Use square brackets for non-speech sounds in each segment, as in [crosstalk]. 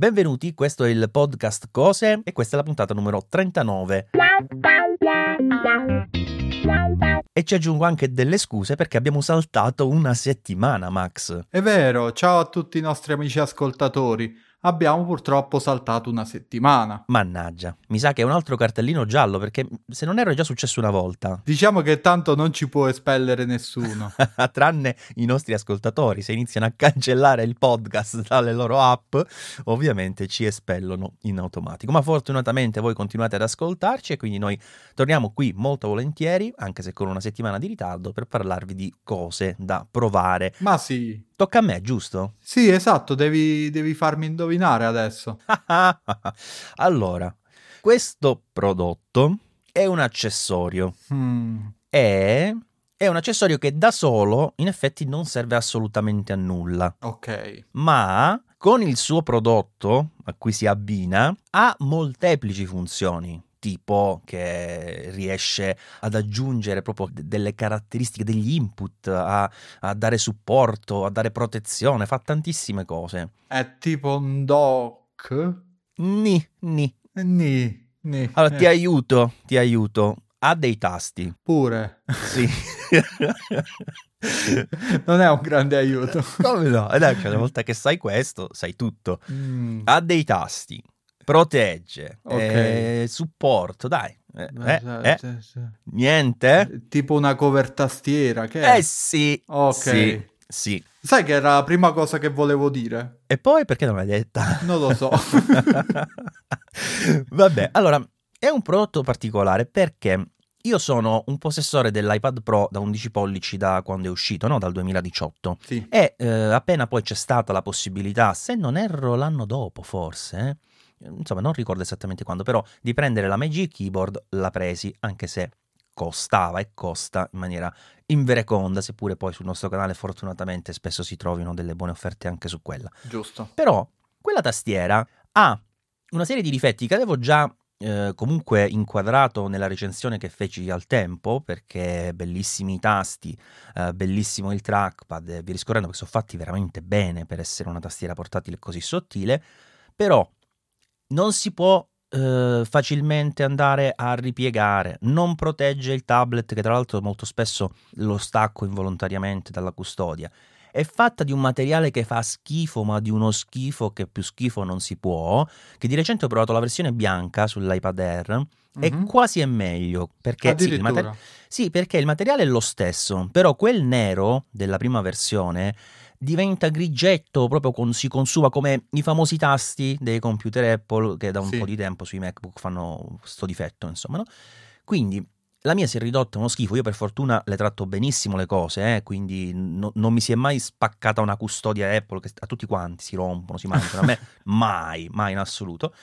Benvenuti, questo è il podcast Cose e questa è la puntata numero 39. E ci aggiungo anche delle scuse perché abbiamo saltato una settimana, Max. È vero, ciao a tutti i nostri amici ascoltatori abbiamo purtroppo saltato una settimana. Mannaggia, mi sa che è un altro cartellino giallo perché se non ero è già successo una volta. Diciamo che tanto non ci può espellere nessuno. [laughs] Tranne i nostri ascoltatori, se iniziano a cancellare il podcast dalle loro app, ovviamente ci espellono in automatico. Ma fortunatamente voi continuate ad ascoltarci e quindi noi torniamo qui molto volentieri, anche se con una settimana di ritardo, per parlarvi di cose da provare. Ma sì, Tocca a me, giusto? Sì, esatto, devi, devi farmi indovinare adesso. [laughs] allora, questo prodotto è un accessorio. Mm. È, è un accessorio che da solo in effetti non serve assolutamente a nulla. Ok. Ma con il suo prodotto a cui si abbina ha molteplici funzioni tipo che riesce ad aggiungere proprio delle caratteristiche, degli input, a, a, dare supporto, a dare protezione, fa tantissime cose. È tipo un doc? Ni, ni. Ni, ni. Allora eh. ti aiuto, ti aiuto. Ha dei tasti. Pure. Sì. [laughs] non è un grande aiuto. Come no? Dai, cioè, una volta che sai questo, sai tutto. Mm. Ha dei tasti protegge, okay. eh, supporto, dai. Eh, eh, eh. Sì, sì. Niente? Tipo una cover tastiera, che è? Eh sì. Ok. Sì, sì. Sai che era la prima cosa che volevo dire? E poi perché non l'hai detta? Non lo so. [laughs] Vabbè, allora, è un prodotto particolare perché io sono un possessore dell'iPad Pro da 11 pollici da quando è uscito, no? dal 2018. Sì. E eh, appena poi c'è stata la possibilità, se non erro l'anno dopo forse, eh, insomma non ricordo esattamente quando, però di prendere la Magic Keyboard l'ha presi, anche se costava e costa in maniera invereconda, seppure poi sul nostro canale fortunatamente spesso si trovino delle buone offerte anche su quella. Giusto. Però quella tastiera ha una serie di difetti che avevo già eh, comunque inquadrato nella recensione che feci al tempo, perché bellissimi i tasti, eh, bellissimo il trackpad, vi riscorrendo che sono fatti veramente bene per essere una tastiera portatile così sottile, però non si può eh, facilmente andare a ripiegare, non protegge il tablet che tra l'altro molto spesso lo stacco involontariamente dalla custodia. È fatta di un materiale che fa schifo, ma di uno schifo che più schifo non si può. Che di recente ho provato la versione bianca sull'iPad Air mm-hmm. e mhm. quasi è meglio. Perché sì, materi- sì, perché il materiale è lo stesso, però quel nero della prima versione diventa grigetto, proprio con, si consuma come i famosi tasti dei computer Apple che da un sì. po' di tempo sui MacBook fanno questo difetto, insomma, no? Quindi la mia si è ridotta uno schifo, io per fortuna le tratto benissimo le cose, eh? quindi no, non mi si è mai spaccata una custodia Apple che a tutti quanti si rompono, si mangiano, a me [laughs] mai, mai in assoluto.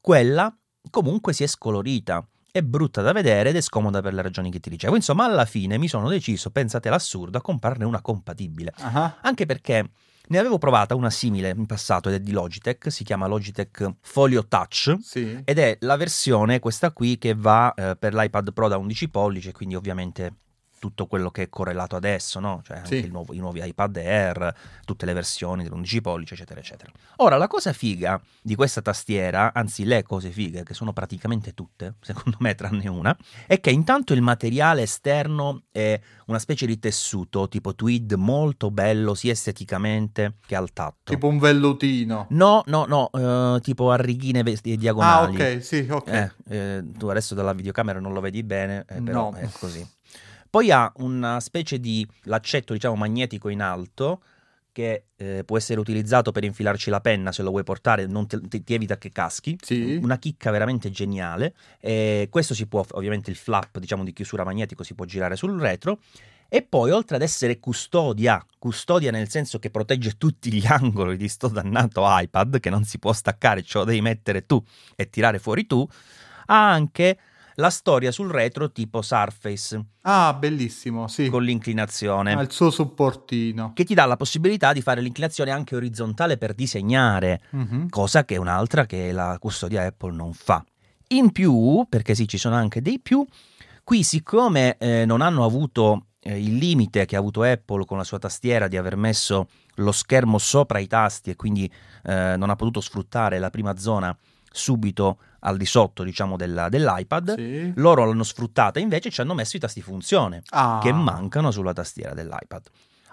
Quella comunque si è scolorita è brutta da vedere ed è scomoda per le ragioni che ti dicevo. Insomma, alla fine mi sono deciso, pensate l'assurdo, a comprarne una compatibile. Uh-huh. Anche perché ne avevo provata una simile in passato ed è di Logitech, si chiama Logitech Folio Touch sì. ed è la versione questa qui che va eh, per l'iPad Pro da 11 pollici, quindi ovviamente tutto quello che è correlato adesso, no? cioè sì. nuovo, i nuovi iPad Air, tutte le versioni dell'11 pollici, eccetera, eccetera. Ora, la cosa figa di questa tastiera, anzi le cose fighe, che sono praticamente tutte, [laughs] secondo me tranne una, è che intanto il materiale esterno è una specie di tessuto tipo tweed molto bello sia esteticamente che al tatto. Tipo un vellutino. No, no, no, uh, tipo a righine diagonali. Ah, ok, sì, ok. Eh, eh, tu adesso dalla videocamera non lo vedi bene, eh, però no. è così. Poi ha una specie di laccetto, diciamo, magnetico in alto che eh, può essere utilizzato per infilarci la penna se lo vuoi portare, non ti, ti, ti evita che caschi. Sì. Una chicca veramente geniale. E questo si può, ovviamente il flap, diciamo, di chiusura magnetico si può girare sul retro. E poi, oltre ad essere custodia, custodia nel senso che protegge tutti gli angoli di sto dannato iPad, che non si può staccare, ce lo devi mettere tu e tirare fuori tu, ha anche la storia sul retro tipo Surface. Ah, bellissimo, sì. Con l'inclinazione. Ha il suo supportino. Che ti dà la possibilità di fare l'inclinazione anche orizzontale per disegnare, mm-hmm. cosa che è un'altra che la custodia Apple non fa. In più, perché sì, ci sono anche dei più, qui siccome eh, non hanno avuto eh, il limite che ha avuto Apple con la sua tastiera di aver messo lo schermo sopra i tasti e quindi eh, non ha potuto sfruttare la prima zona subito al di sotto diciamo della, dell'iPad Sì. loro l'hanno sfruttata invece ci hanno messo i tasti funzione Ah. che mancano sulla tastiera dell'iPad.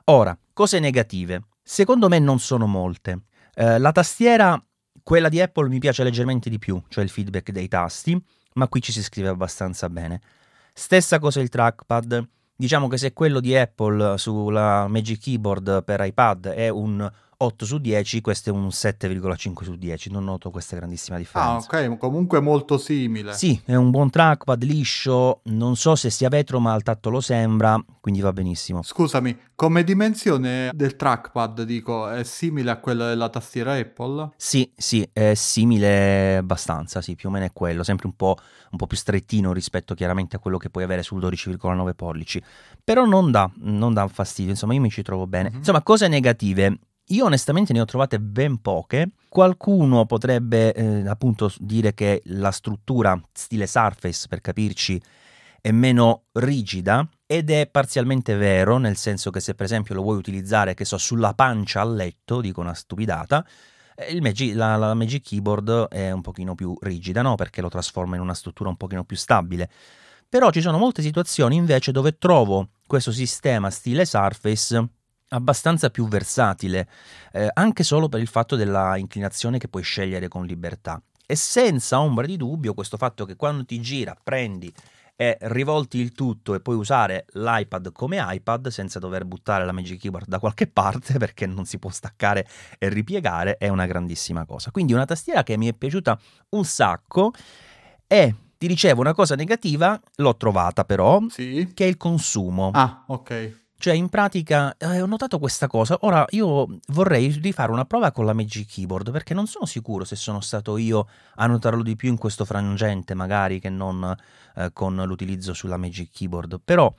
Ora, cose negative. Secondo me non sono molte. Eh, la tastiera, quella di Apple, mi piace leggermente di più, cioè il feedback dei tasti, ma qui ci si scrive abbastanza bene. Stessa cosa il trackpad. Diciamo che se quello di Apple sulla Magic Keyboard per iPad è un 8 su 10, questo è un 7,5 su 10. Non noto questa grandissima Ah, differenza. ok, comunque molto simile. Sì, è un buon trackpad liscio, non so se sia vetro ma al tatto lo sembra, quindi va benissimo. Scusami, come dimensione del trackpad, dico, è simile a quella della tastiera Apple? Sì, sì, è simile abbastanza, sì, più o meno è quello, sempre un po', un po' più strettino rispetto chiaramente a quello che puoi avere sul 12,9 pollici, però non dà, non dà fastidio, insomma io mi ci trovo bene. Mhm. Insomma, cose negative. Io onestamente ne ho trovate ben poche. Qualcuno potrebbe eh, appunto dire che la struttura stile Surface, per capirci, è meno rigida ed è parzialmente vero, nel senso che se per esempio lo vuoi utilizzare, che so, sulla pancia al letto, dico una stupidata, eh, Magic- la, la Magic Keyboard è un pochino più rigida, no? Perché lo trasforma in una struttura un pochino più stabile. Però ci sono molte situazioni invece dove trovo questo sistema stile Surface abbastanza più versatile, eh, anche solo per il fatto della inclinazione che puoi scegliere con libertà. E senza ombra di dubbio questo fatto che quando ti gira, prendi e rivolti il tutto e puoi usare l'iPad come iPad senza dover buttare la Magic Keyboard da qualche parte [laughs] perché non si può staccare e ripiegare è una grandissima cosa. Quindi una tastiera che mi è piaciuta un sacco e ti dicevo una cosa negativa, l'ho trovata però, Sì. che è il consumo. Ah, ok. Cioè, in pratica, eh, ho notato questa cosa. Ora, io vorrei rifare una prova con la Magic Keyboard, perché non sono sicuro se sono stato io a notarlo di più in questo frangente, magari, che non eh, con l'utilizzo sulla Magic Keyboard. Però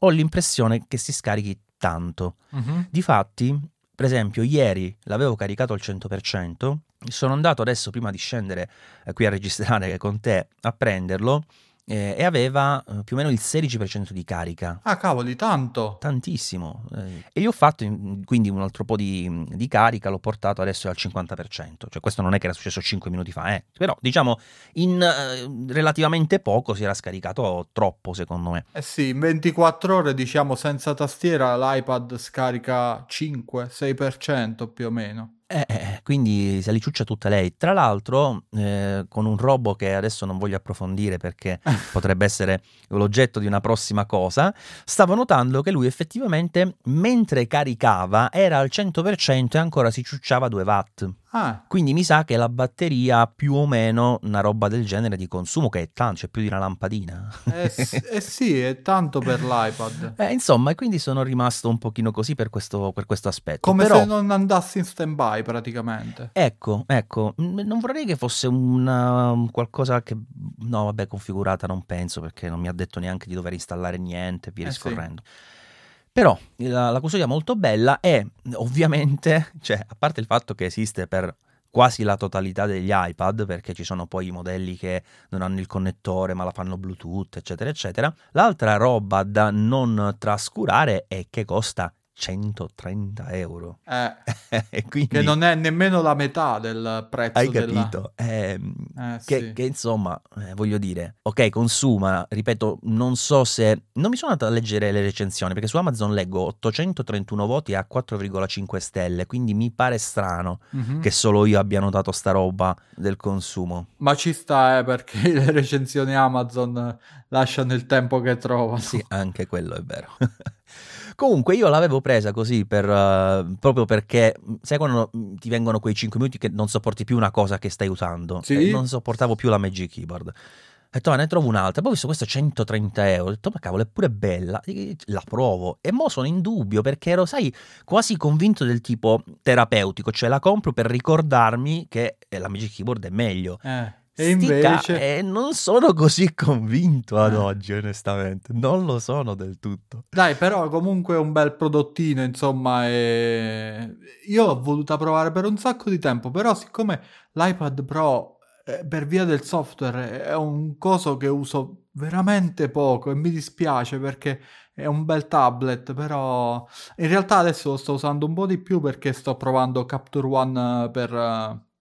ho l'impressione che si scarichi tanto. Mhm. Difatti, per esempio, ieri l'avevo caricato al 100%, sono andato adesso prima di scendere eh, qui a registrare con te a prenderlo eh, e aveva eh, più o meno il 16% di carica. Ah, cavoli, tanto. Tantissimo. eh, e gli ho fatto in- quindi un altro po' di, di carica, l'ho portato adesso al 50%. Cioè, questo non è che era successo 5 minuti fa, eh. Però, diciamo, in eh, relativamente poco si era scaricato troppo, secondo me. Eh sì, in 24 ore, diciamo, senza tastiera l'iPad scarica 5-6% più o meno. Eh, eh, quindi se li ciuccia tutta lei. Tra l'altro, eh, con un robo che adesso non voglio approfondire perché [laughs] potrebbe essere l'oggetto di una prossima cosa, stavo notando che lui effettivamente, mentre caricava, era al 100% e ancora si ciucciava 2 watt. Ah, Quindi mi sa che la batteria ha più o meno una roba del genere di consumo, che è tanto, c'è più di una lampadina. eh, [laughs] eh sì, è tanto per l'iPad. Eh, insomma, e quindi sono rimasto un pochino così per questo, per questo aspetto. Come Però, se non andassi in stand-by praticamente. Ecco, ecco, non vorrei che fosse una, un qualcosa che, no, vabbè, configurata non penso perché non mi ha detto neanche di dover installare niente, via Eh sì. Però la, la custodia molto bella è ovviamente, [laughs] cioè, a parte il fatto che esiste per quasi la totalità degli iPad, perché ci sono poi i modelli che non hanno il connettore ma la fanno Bluetooth, eccetera, eccetera. L'altra roba da non trascurare è che costa 130 euro. Eh, [laughs] e quindi, che non è nemmeno la metà del prezzo hai della... capito? Ehm, Eh, che, sì. che, insomma, eh, voglio dire, ok, consuma, ripeto, non so se. Non mi sono andato a leggere le recensioni perché su Amazon leggo 831 voti a 4,5 stelle, quindi mi pare strano Mhm. che solo io abbia notato sta roba del consumo. Ma ci sta, eh, perché [laughs] le recensioni Amazon eh, lasciano il tempo che trovano. Sì, anche quello è vero. [laughs] Comunque io l'avevo presa così per, eh, proprio perché, sai quando ti vengono quei 5 minuti che non sopporti più una cosa che stai usando? Sì. Eh, non sopportavo più la Magic Keyboard. Ho detto, "Ah, ne trovo un'altra. Poi ho visto questa 130 euro. Ho detto, ma cavolo, è pure bella. La provo. E mo sono in dubbio perché ero, sai, quasi convinto del tipo terapeutico. Cioè la compro per ricordarmi che eh, la Magic Keyboard è meglio. Eh, E invece... eh, non sono così convinto ad Eh. oggi, onestamente. Non lo sono del tutto. Dai, però comunque è un bel prodottino, insomma, e... io l'ho voluta provare per un sacco di tempo, però siccome l'iPad Pro eh, per via del software è un coso che uso veramente poco e mi dispiace perché è un bel tablet, però in realtà adesso lo sto usando un po' di più perché sto provando Capture One per,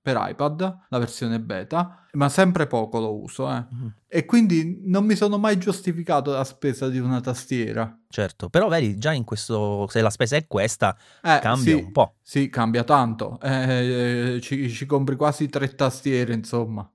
per iPad, la versione beta, ma sempre poco lo uso, eh. mm. E quindi non mi sono mai giustificato la spesa di una tastiera. Certo, però vedi, già in questo, se la spesa è questa, eh, cambia sì, un po'. Sì, cambia tanto. Eh, ci, ci compri quasi tre tastiere, insomma.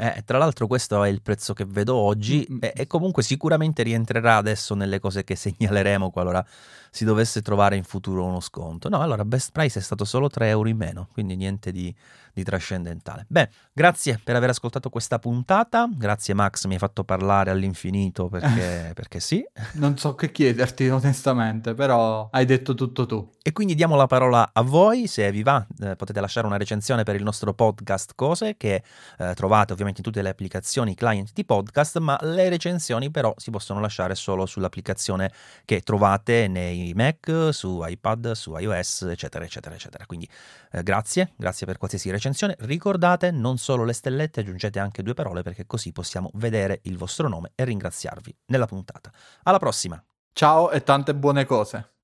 Eh, tra l'altro questo è il prezzo che vedo oggi mm-hmm. e, e, comunque sicuramente rientrerà adesso nelle cose che segnaleremo qualora si dovesse trovare in futuro uno sconto. No, allora best price è stato solo 3 euro in meno, quindi niente di, di trascendentale. Beh, grazie per aver ascoltato questa puntata, grazie Max, mi hai fatto parlare all'infinito perché, [laughs] perché sì. Non so che chiederti onestamente, però hai detto tutto tu. E quindi diamo la parola a voi, se vi va eh, potete lasciare una recensione per il nostro podcast Cose che eh, trovate ovviamente tutte le applicazioni client di podcast, ma le recensioni però si possono lasciare solo sull'applicazione che trovate nei Mac, su iPad, su iOS, eccetera, eccetera, eccetera. Quindi eh, grazie, grazie per qualsiasi recensione. Ricordate non solo le stellette, aggiungete anche due parole perché così possiamo vedere il vostro nome e ringraziarvi nella puntata. Alla prossima! Ciao e tante buone cose!